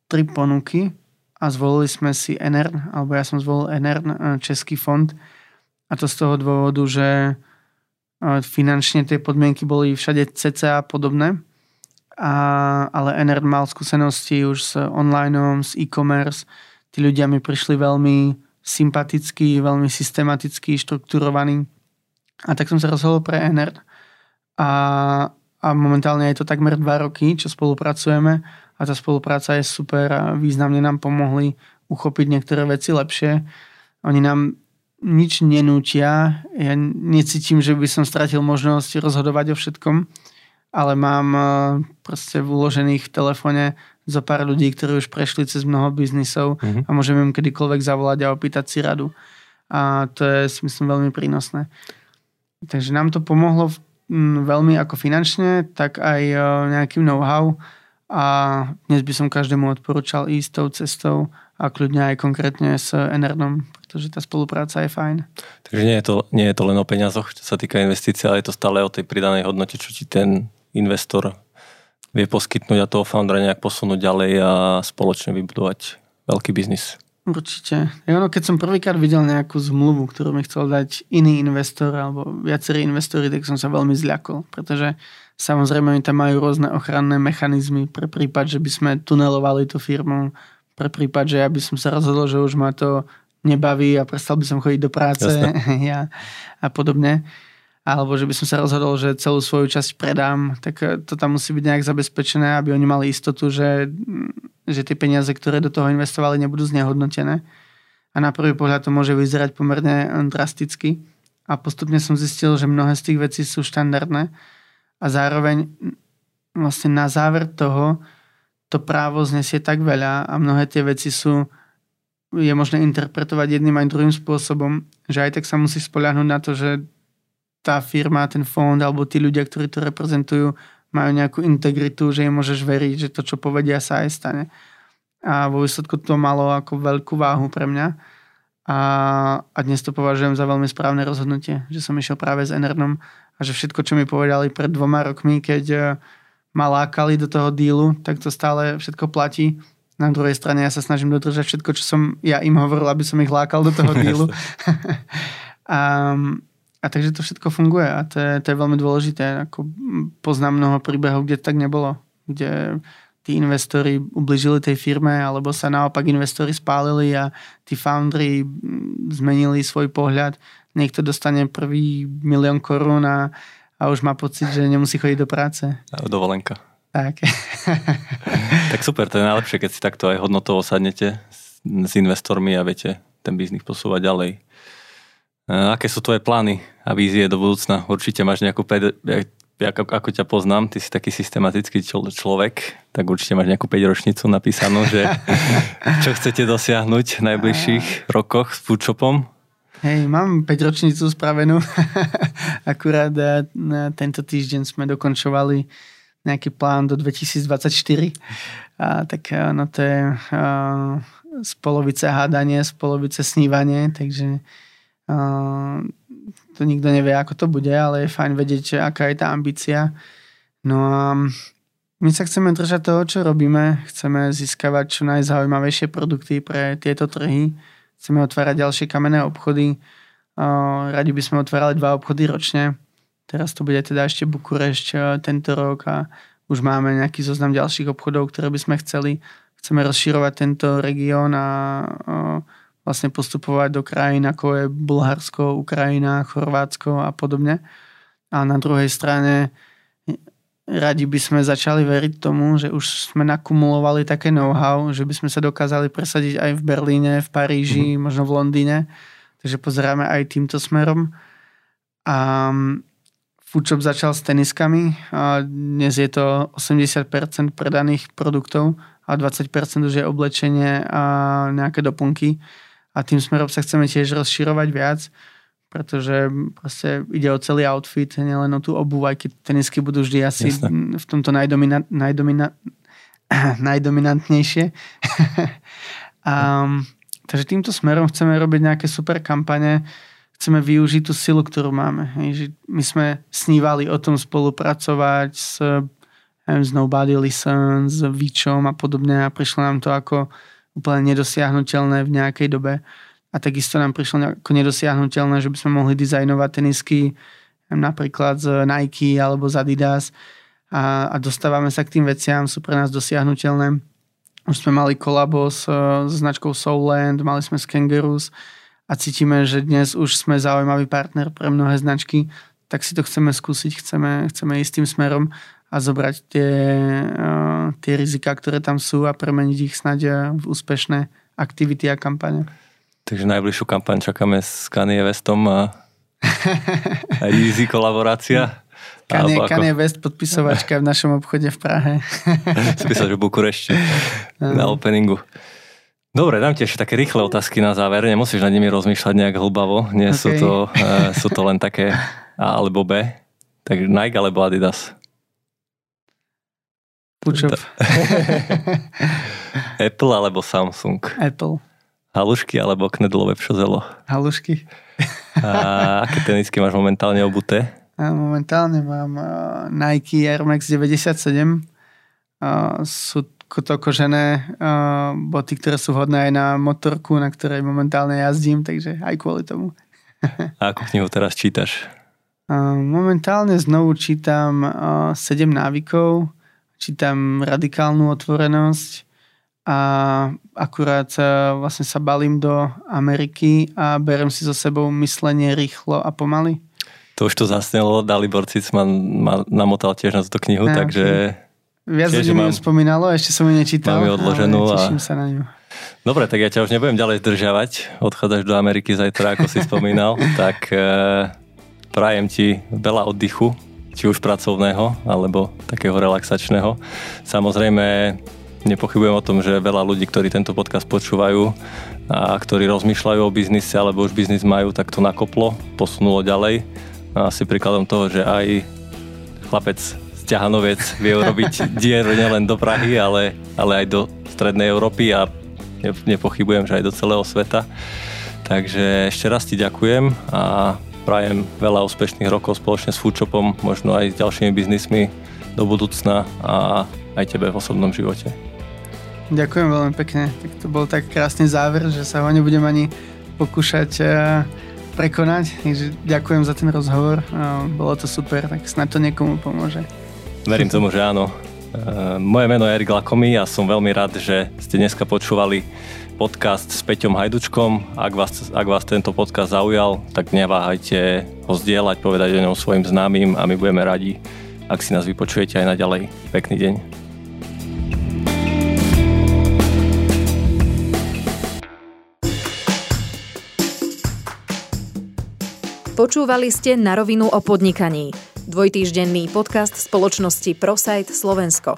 tri ponuky a zvolili sme si NR, alebo ja som zvolil NR, e, Český fond. A to z toho dôvodu, že finančne tie podmienky boli všade cca podobné, a, ale Enerd mal skúsenosti už s online, s e-commerce. Tí ľudia mi prišli veľmi sympatickí, veľmi systematickí, štrukturovaní. A tak som sa rozhodol pre Enerd. A, a momentálne je to takmer dva roky, čo spolupracujeme a tá spolupráca je super a významne nám pomohli uchopiť niektoré veci lepšie. Oni nám nič nenútia. Ja necítim, že by som stratil možnosť rozhodovať o všetkom, ale mám eh, proste uložených v telefóne zo pár ľudí, ktorí už prešli cez mnoho biznisov mm-hmm. a môžem im kedykoľvek zavolať a opýtať si radu. A to je, myslím, veľmi prínosné. Takže nám to pomohlo veľmi ako finančne, tak aj eh, nejakým know-how a dnes by som každému odporúčal ísť tou cestou a kľudne aj konkrétne s Enerdom, pretože tá spolupráca je fajn. Takže nie je to, nie je to len o peniazoch, čo sa týka investície, ale je to stále o tej pridanej hodnote, čo ti ten investor vie poskytnúť a toho foundera nejak posunúť ďalej a spoločne vybudovať veľký biznis. Určite. Ja ono, keď som prvýkrát videl nejakú zmluvu, ktorú mi chcel dať iný investor alebo viacerí investori, tak som sa veľmi zľakol, pretože samozrejme oni tam majú rôzne ochranné mechanizmy pre prípad, že by sme tunelovali tú firmu, pre prípad, že ja by som sa rozhodol, že už ma to nebaví a prestal by som chodiť do práce ja, a podobne. Alebo že by som sa rozhodol, že celú svoju časť predám, tak eh, to tam musí byť nejak zabezpečené, aby oni mali istotu, že, mm, že tie peniaze, ktoré do toho investovali, nebudú znehodnotené. A na prvý pohľad to môže vyzerať pomerne eh, drasticky. A postupne som zistil, že mnohé z tých vecí sú štandardné. A zároveň mm, vlastne na záver toho to právo znesie tak veľa a mnohé tie veci sú je možné interpretovať jedným aj druhým spôsobom, že aj tak sa musí spoľahnúť na to, že tá firma, ten fond alebo tí ľudia, ktorí to reprezentujú, majú nejakú integritu, že im môžeš veriť, že to, čo povedia, sa aj stane. A vo výsledku to malo ako veľkú váhu pre mňa. A, a dnes to považujem za veľmi správne rozhodnutie, že som išiel práve s Enernom a že všetko, čo mi povedali pred dvoma rokmi, keď ma lákali do toho dílu, tak to stále všetko platí. Na druhej strane ja sa snažím dodržať všetko, čo som ja im hovoril, aby som ich lákal do toho dílu. a, a takže to všetko funguje a to je, to je veľmi dôležité. Ako poznám mnoho príbehov, kde to tak nebolo. Kde tí investori ubližili tej firme alebo sa naopak investori spálili a tí foundry zmenili svoj pohľad. Niekto dostane prvý milión korún a a už má pocit, že nemusí chodiť do práce. Dovolenka. Tak. tak super, to je najlepšie, keď si takto aj hodnotovo sadnete s, s investormi a viete ten biznis posúvať ďalej. Aké sú tvoje plány a vízie do budúcna? Určite máš nejakú, ako, ako ťa poznám, ty si taký systematický človek, tak určite máš nejakú 5 ročnicu napísanú, že čo chcete dosiahnuť v najbližších rokoch s Foodshopom Hej, mám 5 ročnicu spravenú. Akurát na tento týždeň sme dokončovali nejaký plán do 2024. A, tak no to je a, z polovice hádanie, z polovice snívanie, takže to nikto nevie, ako to bude, ale je fajn vedieť, aká je tá ambícia. No a my sa chceme držať toho, čo robíme. Chceme získavať čo najzaujímavejšie produkty pre tieto trhy Chceme otvárať ďalšie kamenné obchody. Radi by sme otvárali dva obchody ročne. Teraz to bude teda ešte Bukurešť tento rok a už máme nejaký zoznam ďalších obchodov, ktoré by sme chceli. Chceme rozširovať tento región a vlastne postupovať do krajín ako je Bulharsko, Ukrajina, Chorvátsko a podobne. A na druhej strane radi by sme začali veriť tomu, že už sme nakumulovali také know-how, že by sme sa dokázali presadiť aj v Berlíne, v Paríži, mm-hmm. možno v Londýne. Takže pozeráme aj týmto smerom. A mm, Foodshop začal s teniskami a dnes je to 80% predaných produktov a 20% už je oblečenie a nejaké doplnky. A tým smerom sa chceme tiež rozširovať viac pretože proste ide o celý outfit, nielen o tú obu, aj keď tenisky budú vždy asi Jasne. v tomto najdomina, najdomina, najdominantnejšie. um, takže týmto smerom chceme robiť nejaké super kampane, chceme využiť tú silu, ktorú máme. My sme snívali o tom spolupracovať s, neviem, s Nobody Listens, s Vičom a podobne a prišlo nám to ako úplne nedosiahnutelné v nejakej dobe. A takisto nám prišlo ako nedosiahnutelné, že by sme mohli dizajnovať tenisky napríklad z Nike alebo z Adidas. A, a dostávame sa k tým veciam, sú pre nás dosiahnutelné. Už sme mali kolabo s, s značkou Soulland, mali sme s Kangaroos a cítime, že dnes už sme zaujímavý partner pre mnohé značky, tak si to chceme skúsiť, chceme, chceme ísť tým smerom a zobrať tie, uh, tie rizika, ktoré tam sú a premeniť ich snáď v úspešné aktivity a kampane. Takže najbližšiu kampaň čakáme s Kanye Westom a, Easy kolaborácia. Kanye, ako... Kanye West podpisovačka v našom obchode v Prahe. Spísať v Bukurešti na openingu. Dobre, dám ti ešte také rýchle otázky na záver. Nemusíš nad nimi rozmýšľať nejak hlbavo. Nie okay. sú, to, uh, sú to len také A alebo B. Tak Nike alebo Adidas? Pučop. Apple alebo Samsung? Apple. Halušky alebo knedlové pšozelo? Halušky. A aké tenisky máš momentálne obuté? A momentálne mám uh, Nike Air Max 97. Uh, sú to kožené uh, boty, ktoré sú vhodné aj na motorku, na ktorej momentálne jazdím, takže aj kvôli tomu. A akú knihu teraz čítaš? Momentálne znovu čítam uh, 7 návykov, čítam radikálnu otvorenosť a akurát vlastne sa balím do Ameriky a berem si so sebou myslenie rýchlo a pomaly to už to zasnelo, Dalibor Cic ma, namotal tiež na túto knihu, a, takže... Viac ľudí mi spomínalo, ešte som ju nečítal. Mám ju odloženú a... teším sa na ňu. Dobre, tak ja ťa už nebudem ďalej zdržiavať. Odchádzaš do Ameriky zajtra, ako si spomínal. tak e, prajem ti veľa oddychu, či už pracovného, alebo takého relaxačného. Samozrejme, nepochybujem o tom, že veľa ľudí, ktorí tento podcast počúvajú a ktorí rozmýšľajú o biznise alebo už biznis majú, tak to nakoplo, posunulo ďalej asi príkladom toho, že aj chlapec z Ťahanovec vie urobiť dieru nielen do Prahy, ale, ale aj do strednej Európy a nepochybujem, že aj do celého sveta. Takže ešte raz ti ďakujem a prajem veľa úspešných rokov spoločne s Foodshopom, možno aj s ďalšími biznismi do budúcna a aj tebe v osobnom živote. Ďakujem veľmi pekne. Tak to bol tak krásny záver, že sa ho nebudem ani pokúšať uh prekonať. Takže ďakujem za ten rozhovor. Bolo to super, tak snad to niekomu pomôže. Verím tomu, že áno. Moje meno je Erik Lakomy a som veľmi rád, že ste dneska počúvali podcast s Peťom Hajdučkom. Ak vás, ak vás tento podcast zaujal, tak neváhajte ho zdieľať, povedať o ňom svojim známym a my budeme radi, ak si nás vypočujete aj naďalej. Pekný deň. Počúvali ste na rovinu o podnikaní. Dvojtýždenný podcast spoločnosti ProSite Slovensko.